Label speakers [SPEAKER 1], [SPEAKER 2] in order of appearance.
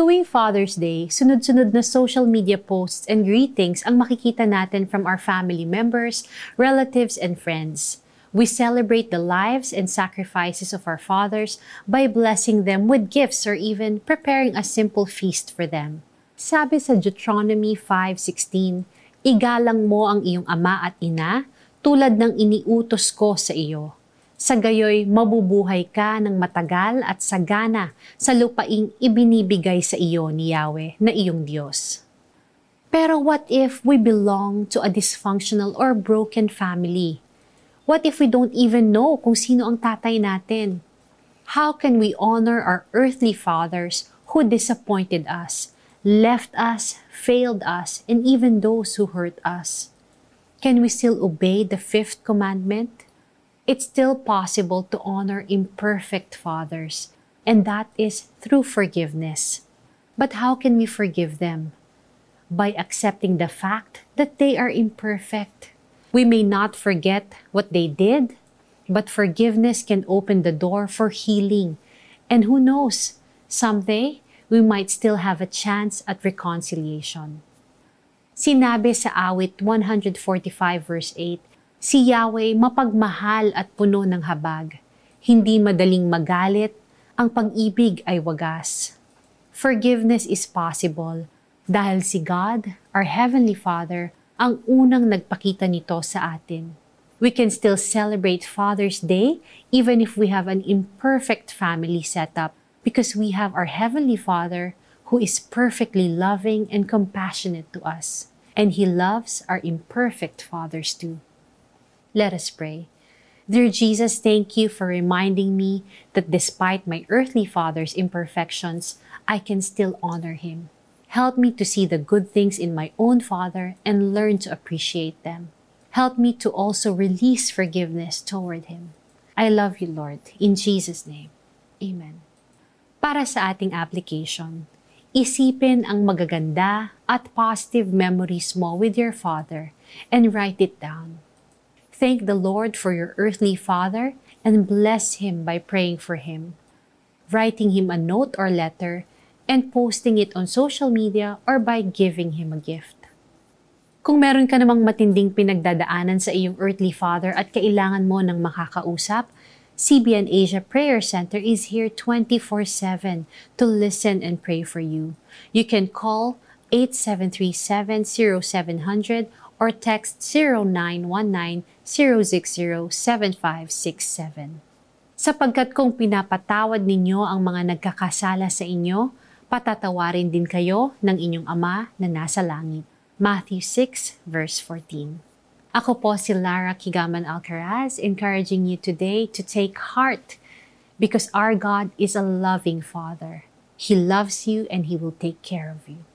[SPEAKER 1] Tuwing Father's Day, sunod-sunod na social media posts and greetings ang makikita natin from our family members, relatives, and friends. We celebrate the lives and sacrifices of our fathers by blessing them with gifts or even preparing a simple feast for them. Sabi sa Deuteronomy 5.16, Igalang mo ang iyong ama at ina tulad ng iniutos ko sa iyo sa gayoy, mabubuhay ka ng matagal at sagana sa lupaing ibinibigay sa iyo ni Yahweh na iyong Diyos. Pero what if we belong to a dysfunctional or broken family? What if we don't even know kung sino ang tatay natin? How can we honor our earthly fathers who disappointed us, left us, failed us, and even those who hurt us? Can we still obey the fifth commandment? It's still possible to honor imperfect fathers, and that is through forgiveness. But how can we forgive them? By accepting the fact that they are imperfect. We may not forget what they did, but forgiveness can open the door for healing. And who knows, someday we might still have a chance at reconciliation. Sinabi sa awit 145 verse 8, Si Yahweh mapagmahal at puno ng habag. Hindi madaling magalit, ang pag-ibig ay wagas. Forgiveness is possible dahil si God, our Heavenly Father, ang unang nagpakita nito sa atin. We can still celebrate Father's Day even if we have an imperfect family setup because we have our Heavenly Father who is perfectly loving and compassionate to us. And He loves our imperfect fathers too. Let us pray. Dear Jesus, thank you for reminding me that despite my earthly father's imperfections, I can still honor him. Help me to see the good things in my own father and learn to appreciate them. Help me to also release forgiveness toward him. I love you, Lord. In Jesus' name. Amen. Para sa ating application, isipin ang magaganda at positive memories mo with your father and write it down. Thank the Lord for your earthly father and bless him by praying for him, writing him a note or letter, and posting it on social media or by giving him a gift. Kung meron ka namang matinding pinagdadaanan sa iyong earthly father at kailangan mo ng makakausap, CBN Asia Prayer Center is here 24-7 to listen and pray for you. You can call 8737-0700 or text 0919-060-7567. Sapagkat kung pinapatawad ninyo ang mga nagkakasala sa inyo, patatawarin din kayo ng inyong Ama na nasa langit. Matthew 6 verse 14. Ako po si Lara Kigaman Alcaraz, encouraging you today to take heart because our God is a loving Father. He loves you and He will take care of you.